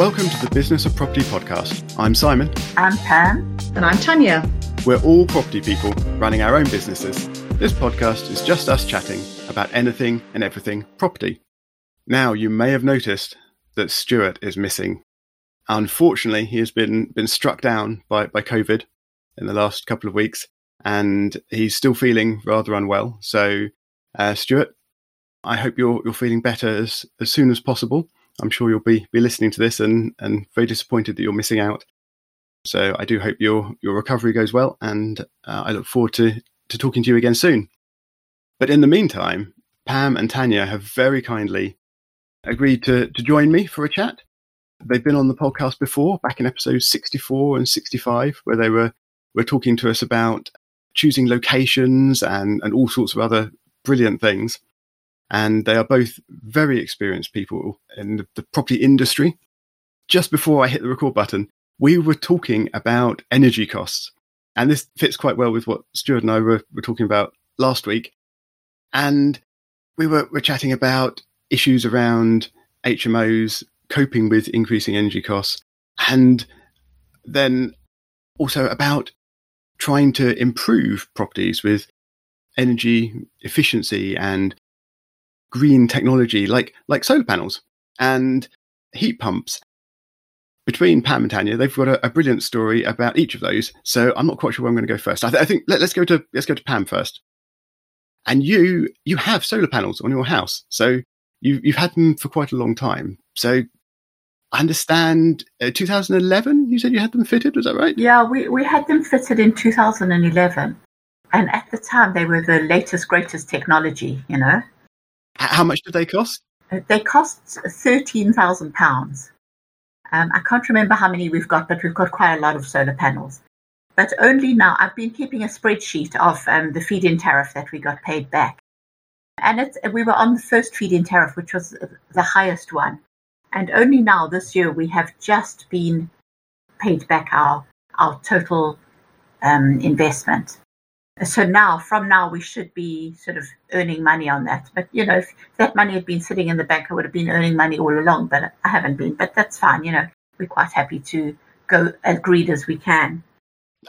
Welcome to the Business of Property podcast. I'm Simon. I'm Pam. And I'm Tania. We're all property people running our own businesses. This podcast is just us chatting about anything and everything property. Now, you may have noticed that Stuart is missing. Unfortunately, he has been, been struck down by, by COVID in the last couple of weeks, and he's still feeling rather unwell. So, uh, Stuart, I hope you're, you're feeling better as, as soon as possible. I'm sure you'll be, be listening to this and, and very disappointed that you're missing out. So I do hope your, your recovery goes well, and uh, I look forward to, to talking to you again soon. But in the meantime, Pam and Tania have very kindly agreed to, to join me for a chat. They've been on the podcast before, back in episodes 64 and 65, where they were, were talking to us about choosing locations and, and all sorts of other brilliant things and they are both very experienced people in the, the property industry. Just before I hit the record button, we were talking about energy costs. And this fits quite well with what Stuart and I were, were talking about last week. And we were, were chatting about issues around HMOs coping with increasing energy costs and then also about trying to improve properties with energy efficiency and green technology like like solar panels and heat pumps. Between Pam and Tania, they've got a, a brilliant story about each of those. So I'm not quite sure where I'm going to go first. I, th- I think let, us go to let's go to Pam first. And you you have solar panels on your house, so you you've had them for quite a long time. So I understand uh, 2011. You said you had them fitted. Was that right? Yeah, we we had them fitted in 2011, and at the time they were the latest greatest technology. You know. How much did they cost? They cost thirteen thousand pounds. Um, I can't remember how many we've got, but we've got quite a lot of solar panels. But only now, I've been keeping a spreadsheet of um, the feed-in tariff that we got paid back, and it's, we were on the first feed-in tariff, which was the highest one. And only now this year we have just been paid back our our total um, investment so now from now we should be sort of earning money on that. But you know if that money had been sitting in the bank i would have been earning money all along but i haven't been. But that's fine you know. We're quite happy to go as greed as we can.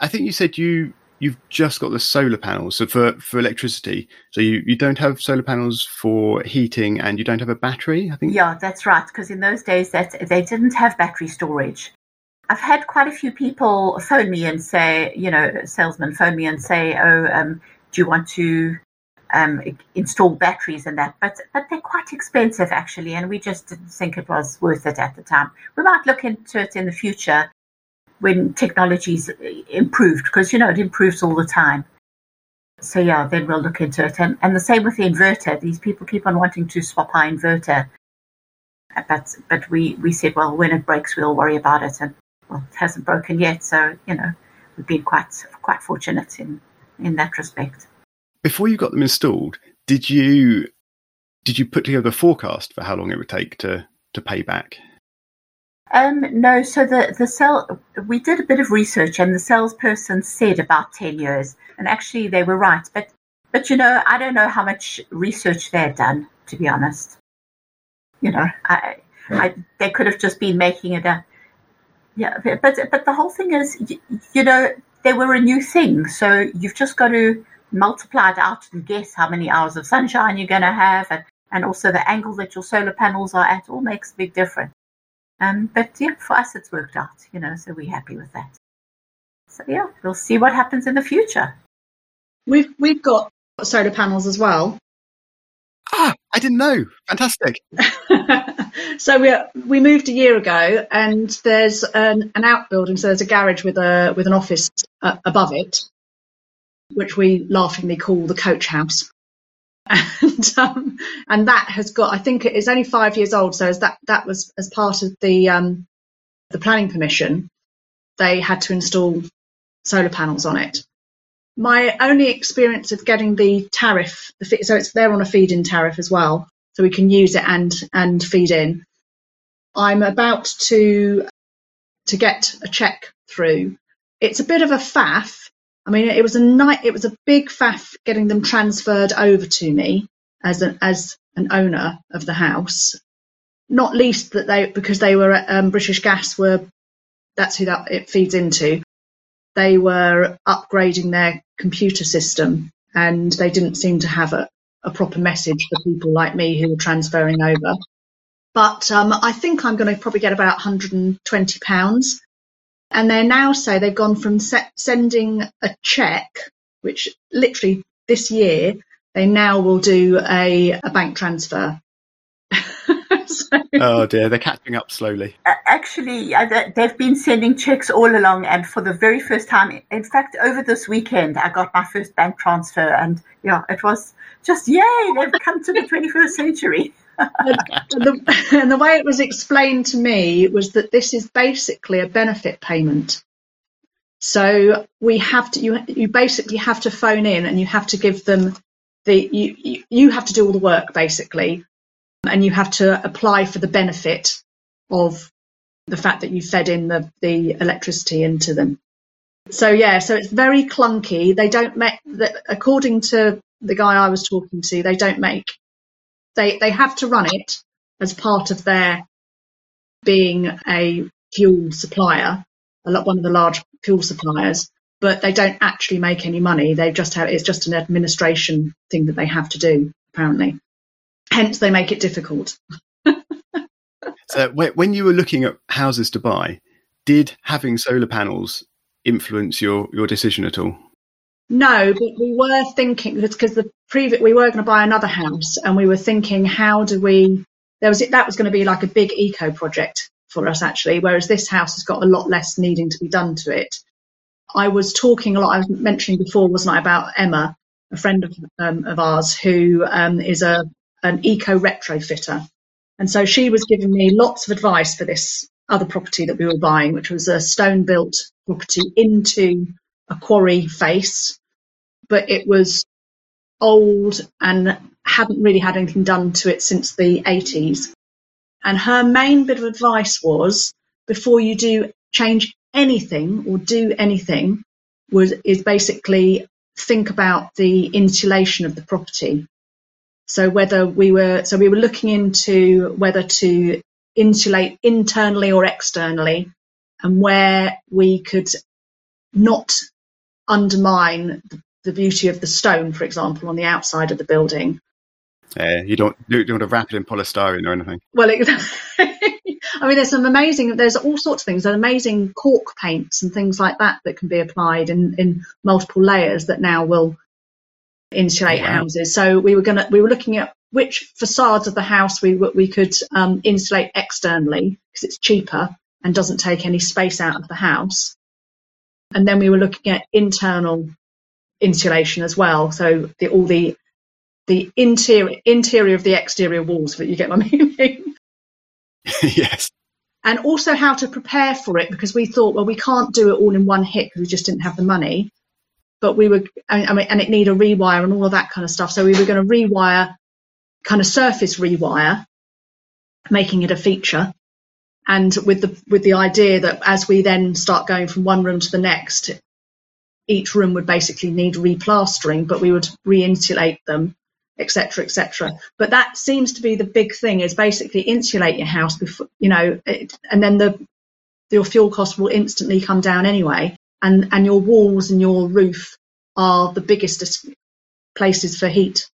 I think you said you you've just got the solar panels. So for for electricity so you you don't have solar panels for heating and you don't have a battery i think? Yeah that's right because in those days that they didn't have battery storage I've had quite a few people phone me and say, you know, salesmen phone me and say, oh, um, do you want to um, install batteries and that? But but they're quite expensive actually, and we just didn't think it was worth it at the time. We might look into it in the future when technology's improved, because you know it improves all the time. So yeah, then we'll look into it. And and the same with the inverter. These people keep on wanting to swap our inverter. But but we, we said, well, when it breaks, we'll worry about it. And well, it hasn't broken yet. So you know, we've been quite quite fortunate in in that respect. Before you got them installed, did you did you put together a forecast for how long it would take to to pay back? Um, no, so the the cell we did a bit of research, and the salesperson said about ten years, and actually they were right. But but you know, I don't know how much research they had done, to be honest. You know, I, I they could have just been making it up yeah, but but the whole thing is, you, you know, they were a new thing, so you've just got to multiply it out and guess how many hours of sunshine you're going to have, and, and also the angle that your solar panels are at all makes a big difference. Um, but yeah, for us it's worked out, you know, so we're happy with that. So yeah, we'll see what happens in the future. We've we've got solar panels as well. Ah, I didn't know. Fantastic. so we we moved a year ago, and there's an, an outbuilding. So there's a garage with a with an office uh, above it, which we laughingly call the coach house. And um, and that has got. I think it's only five years old. So as that that was as part of the um, the planning permission, they had to install solar panels on it. My only experience of getting the tariff, so it's they're on a feed-in tariff as well, so we can use it and and feed in. I'm about to to get a check through. It's a bit of a faff. I mean, it was a night. It was a big faff getting them transferred over to me as an as an owner of the house. not least that they because they were um, British Gas were that's who that it feeds into. They were upgrading their computer system, and they didn't seem to have a, a proper message for people like me who were transferring over. But um, I think I'm going to probably get about 120 pounds. And they now say they've gone from se- sending a check, which literally this year they now will do a, a bank transfer. So, oh dear, they're catching up slowly. Actually, they've been sending checks all along, and for the very first time, in fact, over this weekend, I got my first bank transfer, and yeah, it was just yay! They've come to the 21st century. and, the, and the way it was explained to me was that this is basically a benefit payment. So we have to you you basically have to phone in and you have to give them the you, you, you have to do all the work basically and you have to apply for the benefit of the fact that you fed in the, the electricity into them. So yeah, so it's very clunky. They don't make, according to the guy I was talking to, they don't make, they, they have to run it as part of their being a fuel supplier, one of the large fuel suppliers, but they don't actually make any money. They just have, it's just an administration thing that they have to do, apparently. Hence, they make it difficult. so, when you were looking at houses to buy, did having solar panels influence your, your decision at all? No, but we were thinking because the previous we were going to buy another house, and we were thinking, how do we? There was that was going to be like a big eco project for us actually, whereas this house has got a lot less needing to be done to it. I was talking a lot. I was mentioning before, wasn't I, about Emma, a friend of um, of ours who um, is a an eco retrofitter. And so she was giving me lots of advice for this other property that we were buying, which was a stone built property into a quarry face, but it was old and hadn't really had anything done to it since the 80s. And her main bit of advice was before you do change anything or do anything was is basically think about the insulation of the property so whether we were, so we were looking into whether to insulate internally or externally and where we could not undermine the beauty of the stone, for example, on the outside of the building. Yeah, you don't, you don't want to wrap it in polystyrene or anything. Well, it, I mean, there's some amazing, there's all sorts of things. There's amazing cork paints and things like that that can be applied in, in multiple layers that now will insulate oh, wow. houses. So we were gonna we were looking at which facades of the house we we could um, insulate externally because it's cheaper and doesn't take any space out of the house. And then we were looking at internal insulation as well. So the, all the the interior interior of the exterior walls. But you get my meaning. yes. And also how to prepare for it because we thought, well, we can't do it all in one hit because we just didn't have the money but we were, I mean, and it needed a rewire and all of that kind of stuff. So we were going to rewire, kind of surface rewire, making it a feature. And with the, with the idea that as we then start going from one room to the next, each room would basically need replastering, but we would re-insulate them, etc., etc. But that seems to be the big thing: is basically insulate your house before you know, it, and then the your fuel cost will instantly come down anyway and, and your walls and your roof are the biggest places for heat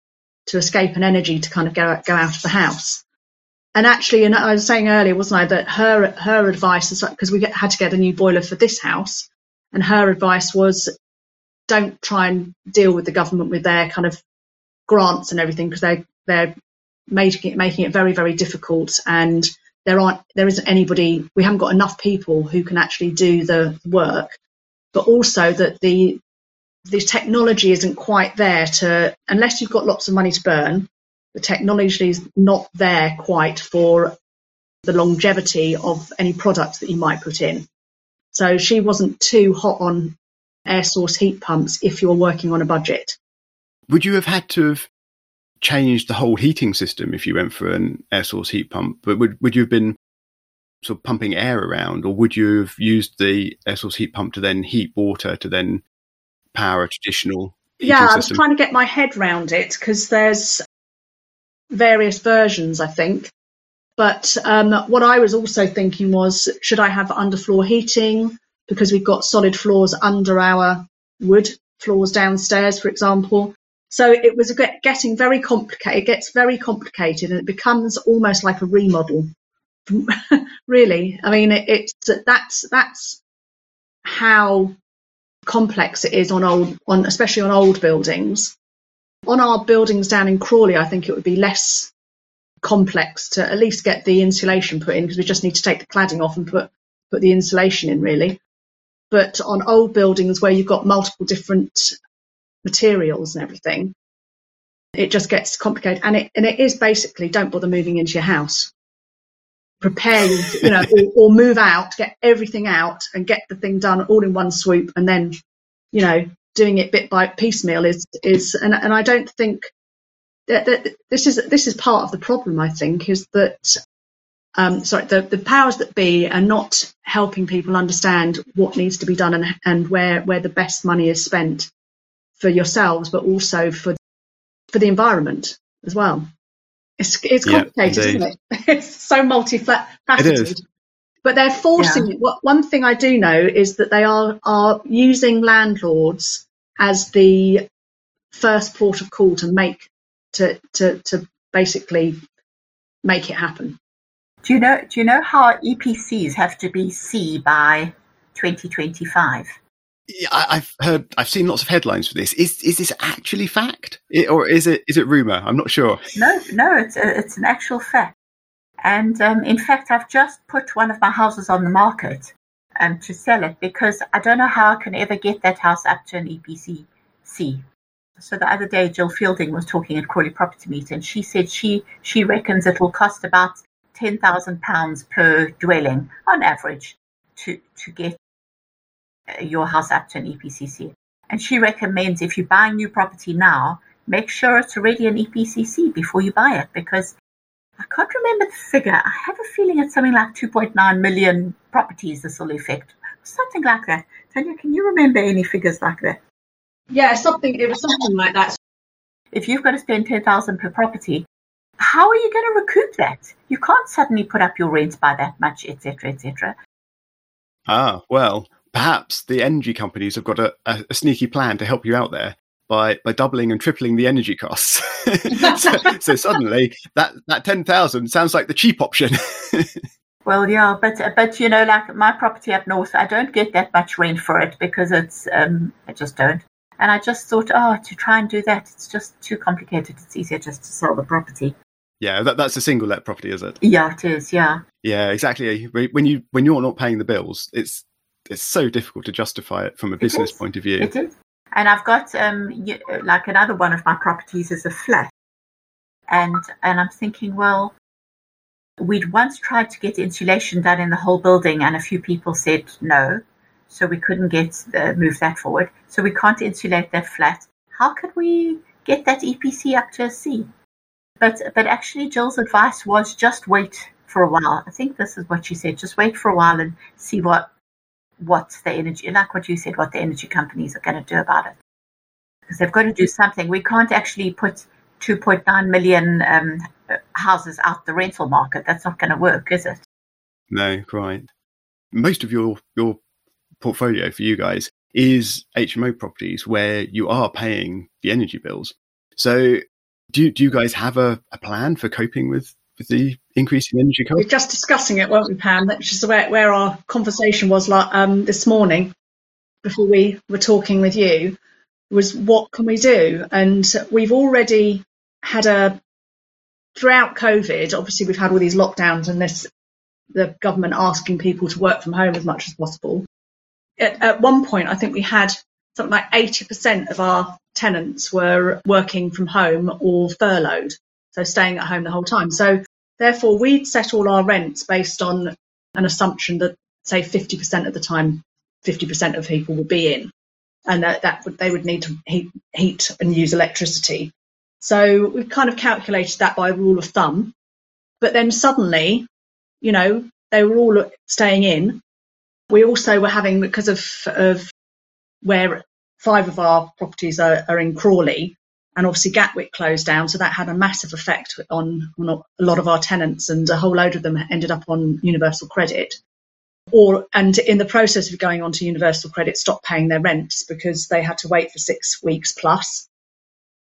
to escape and energy to kind of go, go out of the house. And actually, and I was saying earlier, wasn't I, that her her advice is because we had to get a new boiler for this house, and her advice was, don't try and deal with the government with their kind of grants and everything because they they're making it making it very very difficult, and there aren't there isn't anybody we haven't got enough people who can actually do the work but also that the the technology isn't quite there to unless you've got lots of money to burn the technology is not there quite for the longevity of any products that you might put in. So she wasn't too hot on air source heat pumps if you're working on a budget. Would you have had to have changed the whole heating system if you went for an air source heat pump? But would, would you have been sort of pumping air around, or would you have used the air source heat pump to then heat water to then power a traditional? Yeah, I was trying to get my head round it because there's various versions, I think. But um, what I was also thinking was, should I have underfloor heating because we've got solid floors under our wood floors downstairs, for example. So it was getting very complicated. It gets very complicated, and it becomes almost like a remodel. really, I mean, it, it's that's that's how complex it is on old, on especially on old buildings. On our buildings down in Crawley, I think it would be less complex to at least get the insulation put in because we just need to take the cladding off and put put the insulation in really. But on old buildings where you've got multiple different materials and everything, it just gets complicated. And it and it is basically don't bother moving into your house. Prepare you know, or, or move out, get everything out and get the thing done all in one swoop and then, you know, doing it bit by piecemeal is is and, and I don't think that, that this is this is part of the problem. I think is that um, sorry the, the powers that be are not helping people understand what needs to be done and and where where the best money is spent for yourselves, but also for for the environment as well. It's it's complicated, yeah, isn't it? It's so multifaceted. It is. But they're forcing yeah. it. One thing I do know is that they are are using landlords as the first port of call to make to to to basically make it happen. Do you know do you know how EPCs have to be C by 2025? Yeah, I, have heard, I've seen lots of headlines for this. Is is this actually fact, it, or is it is it rumor? I'm not sure. No, no, it's a, it's an actual fact. And um, in fact, I've just put one of my houses on the market um, to sell it because I don't know how I can ever get that house up to an EPC C. So the other day, Jill Fielding was talking at Crawley Property Meet, and she said she she reckons it will cost about ten thousand pounds per dwelling on average to to get your house up to an EPCC. And she recommends if you're buying new property now, make sure it's already an EPCC before you buy it because I can't remember the figure. I have a feeling it's something like 2.9 million properties this will affect. Something like that. Tania, can you remember any figures like that? Yeah, something. It was something like that. If you've got to spend 10,000 per property, how are you going to recoup that? You can't suddenly put up your rent by that much, etc., etc. Ah, well, perhaps the energy companies have got a, a, a, sneaky plan to help you out there by by doubling and tripling the energy costs. so, so, suddenly that that ten thousand sounds like the cheap option. well, yeah, but but you know, like my property up north, I don't get that much rent for it because it's um, I just don't. And I just thought, oh, to try and do that, it's just too complicated. It's easier just to sell the property. Yeah, that, that's a single let property, is it? Yeah, it is. Yeah. Yeah, exactly. When you when you're not paying the bills, it's it's so difficult to justify it from a business point of view. It is. And I've got um like another one of my properties is a flat, and and I'm thinking, well, we'd once tried to get insulation done in the whole building, and a few people said no so we couldn't get the, move that forward. So we can't insulate that flat. How could we get that EPC up to a C? But but actually, Jill's advice was just wait for a while. I think this is what she said. Just wait for a while and see what what the energy, like what you said, what the energy companies are going to do about it. Because they've got to do something. We can't actually put 2.9 million um, houses out the rental market. That's not going to work, is it? No, right. Most of your your portfolio for you guys is HMO properties where you are paying the energy bills. So do, do you guys have a, a plan for coping with, with the increase in energy costs? We're just discussing it, weren't we, Pam? Which is where, where our conversation was like um, this morning before we were talking with you was what can we do? And we've already had a throughout COVID, obviously we've had all these lockdowns and this the government asking people to work from home as much as possible at, at one point, I think we had something like 80% of our tenants were working from home or furloughed, so staying at home the whole time. So therefore, we'd set all our rents based on an assumption that, say, 50% of the time, 50% of people would be in, and that, that would, they would need to heat, heat and use electricity. So we kind of calculated that by rule of thumb. But then suddenly, you know, they were all staying in we also were having, because of, of where five of our properties are, are in Crawley, and obviously Gatwick closed down, so that had a massive effect on, on a lot of our tenants, and a whole load of them ended up on universal credit. Or and in the process of going on to universal credit, stopped paying their rents because they had to wait for six weeks plus.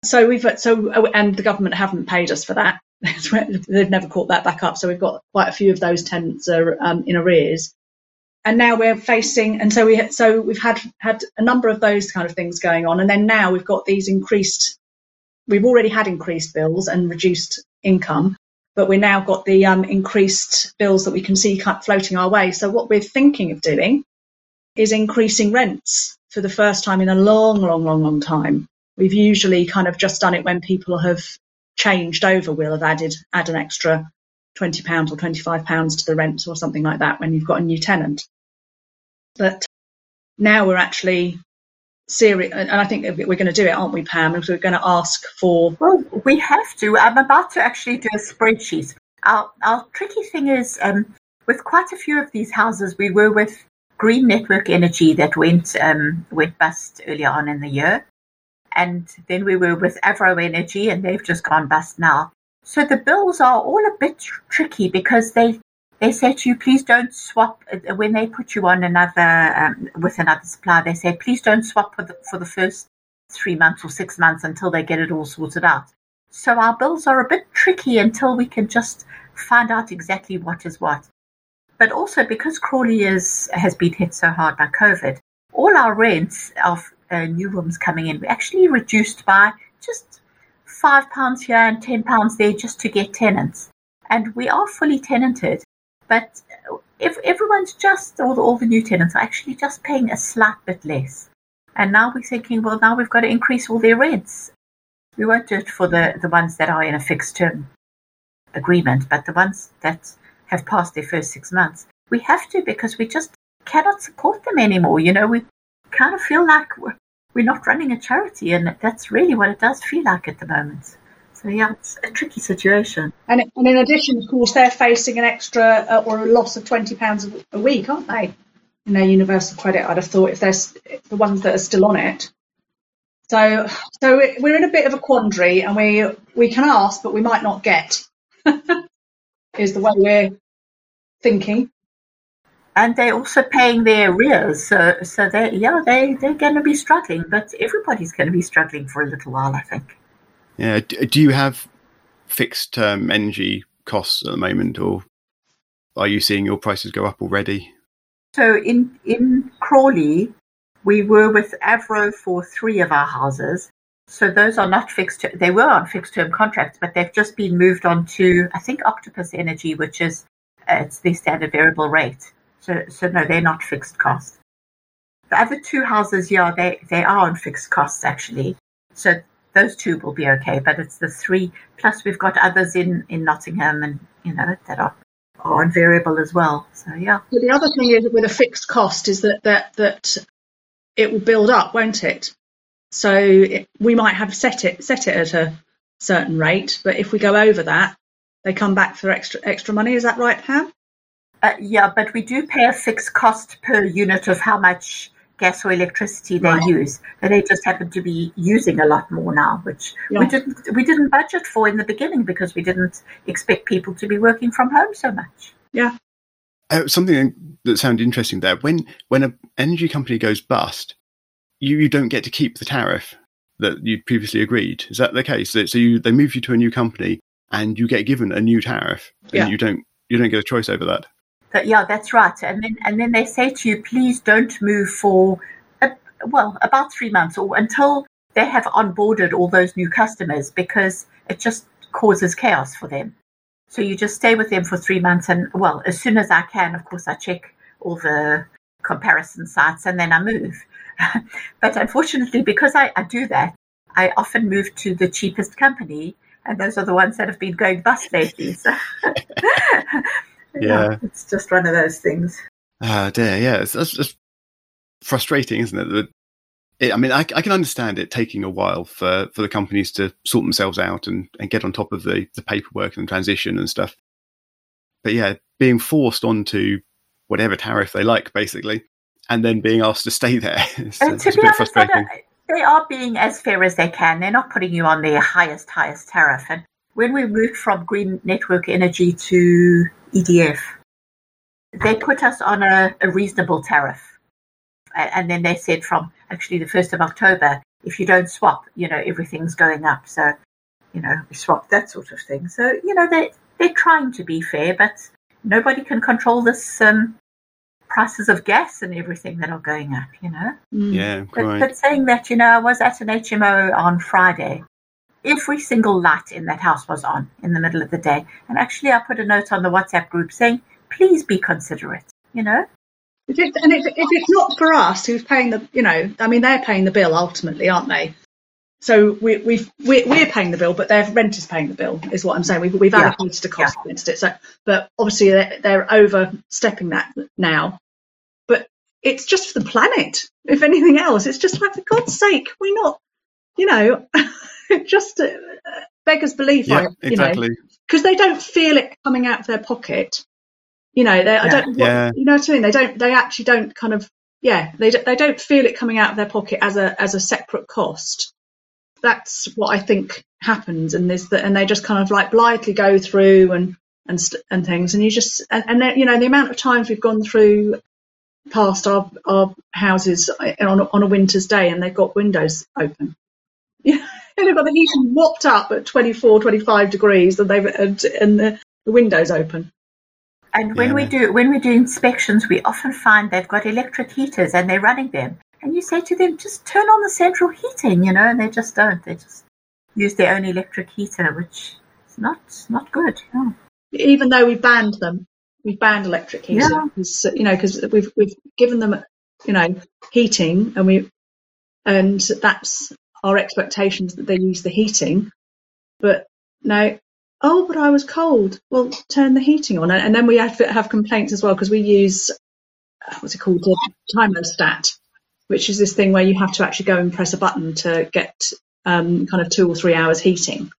So we've so and the government haven't paid us for that. They've never caught that back up. So we've got quite a few of those tenants are um, in arrears and now we're facing and so we so we've had had a number of those kind of things going on and then now we've got these increased we've already had increased bills and reduced income but we've now got the um, increased bills that we can see floating our way. So what we're thinking of doing is increasing rents for the first time in a long long long long time. We've usually kind of just done it when people have changed over. We'll have added add an extra 20 pounds or 25 pounds to the rent or something like that when you've got a new tenant. But now we're actually serious, and I think we're going to do it, aren't we, Pam? Because we're going to ask for. Well, we have to. I'm about to actually do a spreadsheet. Our, our tricky thing is um, with quite a few of these houses, we were with Green Network Energy that went um, went bust earlier on in the year, and then we were with Avro Energy, and they've just gone bust now. So the bills are all a bit tricky because they they say to you, please don't swap uh, when they put you on another um, with another supplier. They say, please don't swap for the, for the first three months or six months until they get it all sorted out. So our bills are a bit tricky until we can just find out exactly what is what. But also because Crawley is has been hit so hard by COVID, all our rents of uh, new rooms coming in we actually reduced by just five pounds here and ten pounds there just to get tenants. And we are fully tenanted. But uh, if everyone's just, all the, all the new tenants are actually just paying a slight bit less. And now we're thinking, well, now we've got to increase all their rents. We won't do it for the, the ones that are in a fixed term agreement, but the ones that have passed their first six months, we have to because we just cannot support them anymore. You know, we kind of feel like we're, we're not running a charity, and that's really what it does feel like at the moment. So yeah, it's a tricky situation. And, and in addition, of course, they're facing an extra uh, or a loss of twenty pounds a week, aren't they? In their universal credit, I'd have thought if there's the ones that are still on it. So, so we're in a bit of a quandary, and we we can ask, but we might not get. is the way we're thinking. And they're also paying their arrears, so so they yeah they they're going to be struggling, but everybody's going to be struggling for a little while, I think. Yeah. Do you have fixed term energy costs at the moment, or are you seeing your prices go up already? So in in Crawley, we were with Avro for three of our houses. So those are not fixed. They were on fixed term contracts, but they've just been moved on to I think Octopus Energy, which is uh, it's the standard variable rate. So so no, they're not fixed costs. The other two houses, yeah, they they are on fixed costs actually. So those two will be okay. But it's the three plus we've got others in in Nottingham and you know that are are on variable as well. So yeah. But the other thing is with a fixed cost is that that that it will build up, won't it? So it, we might have set it set it at a certain rate, but if we go over that, they come back for extra extra money. Is that right, Pam? Uh, yeah, but we do pay a fixed cost per unit of how much gas or electricity they right. use. And they just happen to be using a lot more now, which yeah. we didn't we didn't budget for in the beginning because we didn't expect people to be working from home so much. Yeah. Uh, something that sounded interesting there. When when an energy company goes bust, you, you don't get to keep the tariff that you'd previously agreed. Is that the case? So, so you they move you to a new company and you get given a new tariff, and yeah. you don't you don't get a choice over that. But yeah, that's right. And then and then they say to you, please don't move for a, well about three months or until they have onboarded all those new customers because it just causes chaos for them. So you just stay with them for three months, and well, as soon as I can, of course, I check all the comparison sites and then I move. but unfortunately, because I, I do that, I often move to the cheapest company, and those are the ones that have been going bust lately. So yeah. it's just one of those things. Ah, dear, yeah, it's, it's, it's frustrating, isn't it? That it, I mean, I, I, can understand it taking a while for, for the companies to sort themselves out and, and get on top of the, the paperwork and transition and stuff. But yeah, being forced onto whatever tariff they like, basically, and then being asked to stay there. It's, and to be honest, they are being as fair as they can. They're not putting you on the highest, highest tariff. And when we moved from Green Network Energy to EDF, they put us on a, a reasonable tariff. And then they said from actually the 1st of October, if you don't swap, you know, everything's going up. So, you know, we swap, that sort of thing. So, you know, they, they're trying to be fair, but nobody can control this um, prices of gas and everything that are going up, you know. Mm. Yeah, but, but, saying that, you know, I was at an HMO on Friday. Every single light in that house was on in the middle of the day. And actually, I put a note on the WhatsApp group saying, please be considerate, you know. If it, and if, if it's not for us who's paying the, you know, I mean, they're paying the bill ultimately, aren't they? So we, we've, we're, we're paying the bill, but their rent is paying the bill, is what I'm saying. We've, we've allocated a cost yeah. against it. So, but obviously they're, they're overstepping that now. But it's just for the planet. If anything else, it's just like for God's sake, we're not, you know, just uh, beggars belief. Yeah, exactly. Because they don't feel it coming out of their pocket. You know, they, yeah. I don't. Yeah. You know what I mean? They don't. They actually don't kind of. Yeah, they they don't feel it coming out of their pocket as a as a separate cost that's what I think happens, and there's that, and they just kind of like blithely go through and and and things, and you just and, and you know the amount of times we've gone through past our our houses on a, on a winter's day, and they've got windows open. Yeah, they've got the heating whopped up at 24, 25 degrees, and they've and, and the, the windows open. And when yeah. we do when we do inspections, we often find they've got electric heaters and they're running them, and you say to them, just turn on the central heating, you know, and they just don't. They just use their own electric heater, which is not not good. Yeah. Even though we banned them, we banned electric heating, yeah. Because, you know, because we've we've given them, you know, heating, and we and that's our expectations that they use the heating, but no. Oh, but I was cold. Well, turn the heating on, and then we have have complaints as well because we use uh, what's it called, the thermostat which is this thing where you have to actually go and press a button to get um, kind of two or three hours heating,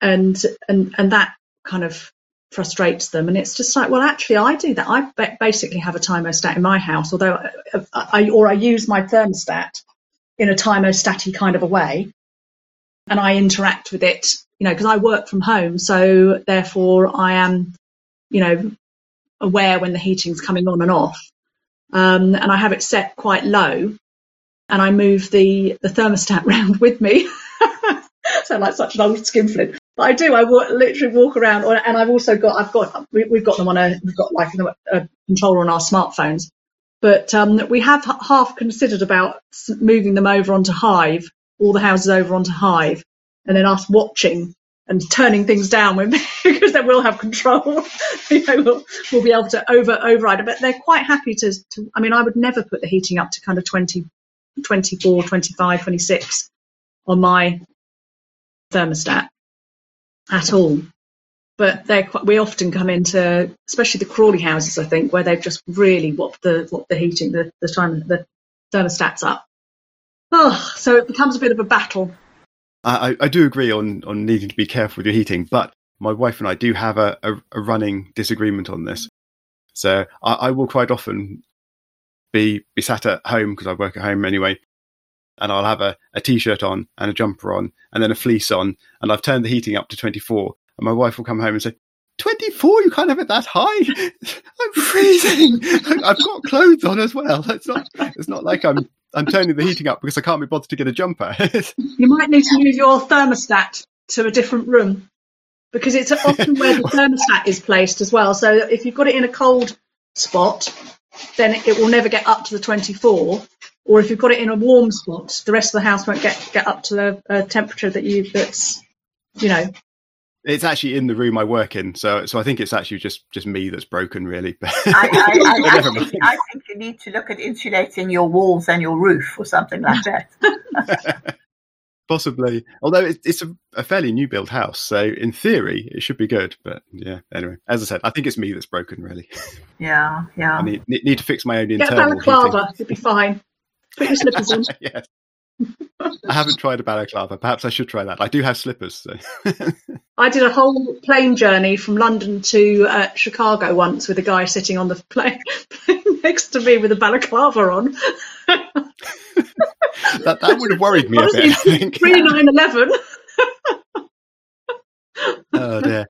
and and and that kind of frustrates them. And it's just like, well, actually, I do that. I basically have a thermostat in my house, although I, I or I use my thermostat in a thermostaty kind of a way, and I interact with it, you know, because I work from home, so therefore I am, you know, aware when the heating's coming on and off um, and I have it set quite low, and I move the the thermostat round with me. Sound like such an old skinflint, but I do. I literally walk around, and I've also got I've got we, have got them on a we've got like a, a controller on our smartphones, but um, we have half considered about moving them over onto Hive, all the houses over onto Hive, and then us watching and turning things down when, because then we'll have control. you know, we'll, we'll be able to over override it. But they're quite happy to, to, I mean, I would never put the heating up to kind of 20, 24, 25, 26 on my thermostat at all. But they're we often come into, especially the Crawley houses, I think, where they've just really whopped the what the heating, the the time the thermostats up. Oh, so it becomes a bit of a battle I, I do agree on on needing to be careful with your heating, but my wife and I do have a, a, a running disagreement on this. So I, I, will quite often be be sat at home because I work at home anyway, and I'll have a, a t-shirt on and a jumper on and then a fleece on, and I've turned the heating up to 24, and my wife will come home and say, 24, you can't have it that high. I'm freezing. I've got clothes on as well. It's not, it's not like I'm I'm turning the heating up because I can't be bothered to get a jumper. you might need to move your thermostat to a different room because it's often where the thermostat is placed as well. So if you've got it in a cold spot, then it will never get up to the 24. Or if you've got it in a warm spot, the rest of the house won't get get up to the uh, temperature that you that's you know it's actually in the room I work in, so so I think it's actually just just me that's broken, really. I, I, I, think, I, think, you need to look at insulating your walls and your roof or something like that. Possibly, although it's, it's a, a, fairly new build house, so in theory it should be good. But yeah, anyway, as I said, I think it's me that's broken, really. Yeah, yeah. I need, need to fix my own Get internal. Get a balaclava, you'll be fine. Put your slippers on. yes. I haven't tried a balaclava. Perhaps I should try that. I do have slippers. So. I did a whole plane journey from London to uh, Chicago once with a guy sitting on the plane, plane next to me with a balaclava on. that, that would have worried me Honestly, a bit, I think. Pre 9 11. oh dear.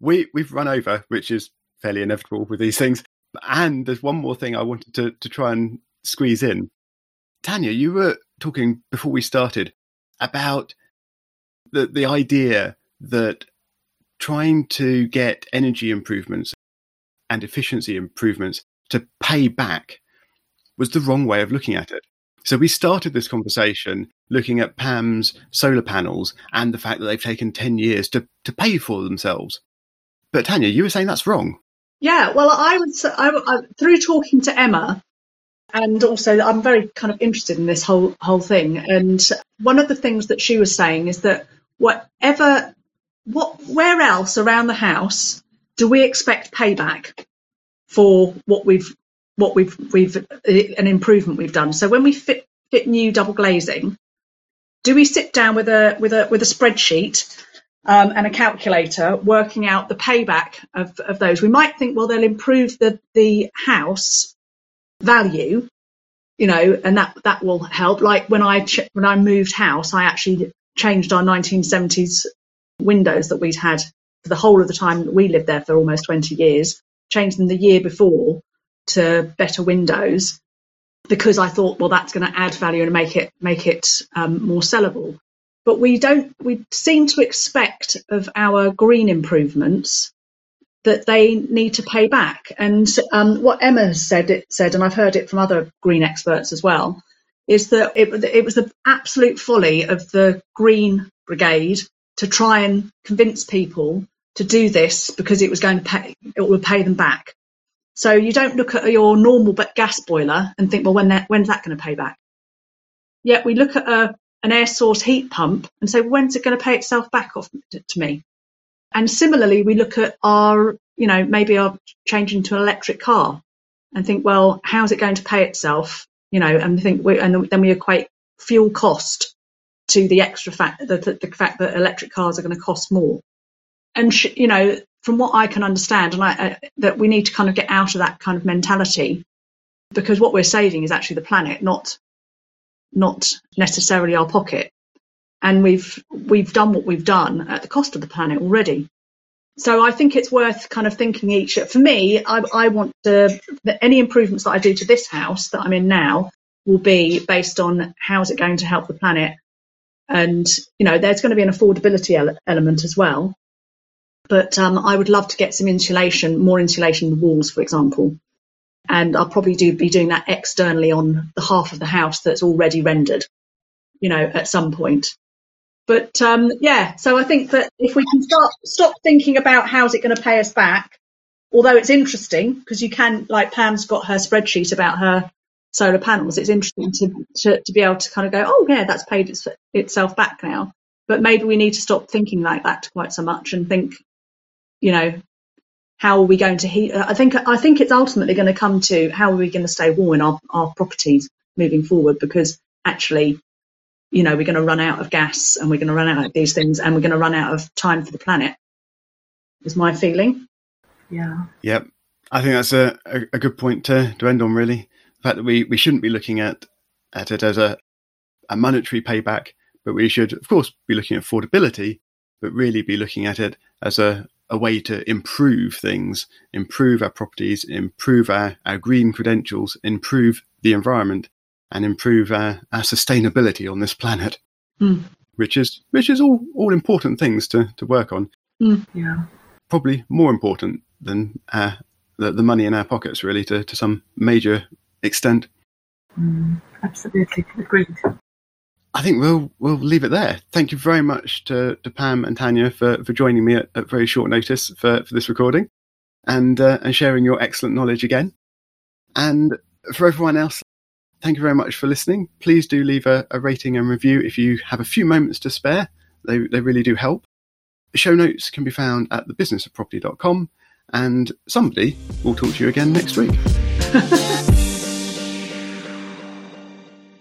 We we've run over, which is fairly inevitable with these things. And there's one more thing I wanted to to try and squeeze in. Tania, you were talking before we started about the the idea that trying to get energy improvements and efficiency improvements to pay back was the wrong way of looking at it. So we started this conversation looking at Pam's solar panels and the fact that they've taken 10 years to, to pay for themselves. But Tania, you were saying that's wrong. Yeah, well, I say, I, I, through talking to Emma, and also I'm very kind of interested in this whole whole thing. And one of the things that she was saying is that whatever, what, where else around the house do we expect payback for what we've what we've we've an improvement we've done? So when we fit fit new double glazing, do we sit down with a with a with a spreadsheet um, and a calculator working out the payback of, of those. We might think, well, they'll improve the, the house value, you know, and that, that will help. Like when I, ch- when I moved house, I actually changed our 1970s windows that we'd had for the whole of the time that we lived there for almost 20 years, changed them the year before to better windows because I thought, well, that's going to add value and make it, make it um, more sellable but we don't we seem to expect of our green improvements that they need to pay back. And um, what Emma has said, it said, and I've heard it from other green experts as well, is that it, it was the absolute folly of the Green Brigade to try and convince people to do this because it was going to pay, it would pay them back. So you don't look at your normal gas boiler and think, well, when that, when's that going to pay back? Yet we look at a an air source heat pump and say, when's it going to pay itself back off to, to me? And similarly, we look at our, you know, maybe our change into an electric car and think, well, how's it going to pay itself? You know, and think we, and then we equate fuel cost to the extra fact the, the, the fact that electric cars are going to cost more. And sh- you know, from what I can understand, and I, uh, that we need to kind of get out of that kind of mentality because what we're saving is actually the planet, not not necessarily our pocket. And we've we've done what we've done at the cost of the planet already. So I think it's worth kind of thinking each. For me, I, I want to, any improvements that I do to this house that I'm in now will be based on how is it going to help the planet, and you know there's going to be an affordability ele- element as well. But um, I would love to get some insulation, more insulation in the walls, for example, and I'll probably do be doing that externally on the half of the house that's already rendered, you know, at some point. But um, yeah, so I think that if we can start stop thinking about how's it going to pay us back, although it's interesting because you can, like Pam's got her spreadsheet about her solar panels. It's interesting to, to, to be able to kind of go, oh yeah, that's paid its, itself back now. But maybe we need to stop thinking like that quite so much and think, you know, how are we going to heat? I think I think it's ultimately going to come to how are we going to stay warm in our, our properties moving forward because actually, you know, we're going to run out of gas and we're going to run out of these things and we're going to run out of time for the planet. Is my feeling. Yeah. Yep. I think that's a, a, a good point to, to end on, really. The fact that we, we shouldn't be looking at, at it as a, a monetary payback, but we should, of course, be looking at affordability, but really be looking at it as a, a way to improve things, improve our properties, improve our, our green credentials, improve the environment, and improve our, our sustainability on this planet. Mm. Which is which is all, all important things to, to work on. Mm. Yeah. Probably more important than our, the, the money in our pockets, really, to, to some major extent. Mm. Absolutely agreed. I think we'll we'll leave it there. Thank you very much to, to Pam and Tania for, for joining me at, at very short notice for, for this recording and uh, and sharing your excellent knowledge again. And for everyone else, thank you very much for listening. Please do leave a, a rating and review if you have a few moments to spare. They they really do help. The show notes can be found at thebusinessofproperty.com and somebody will talk to you again next week.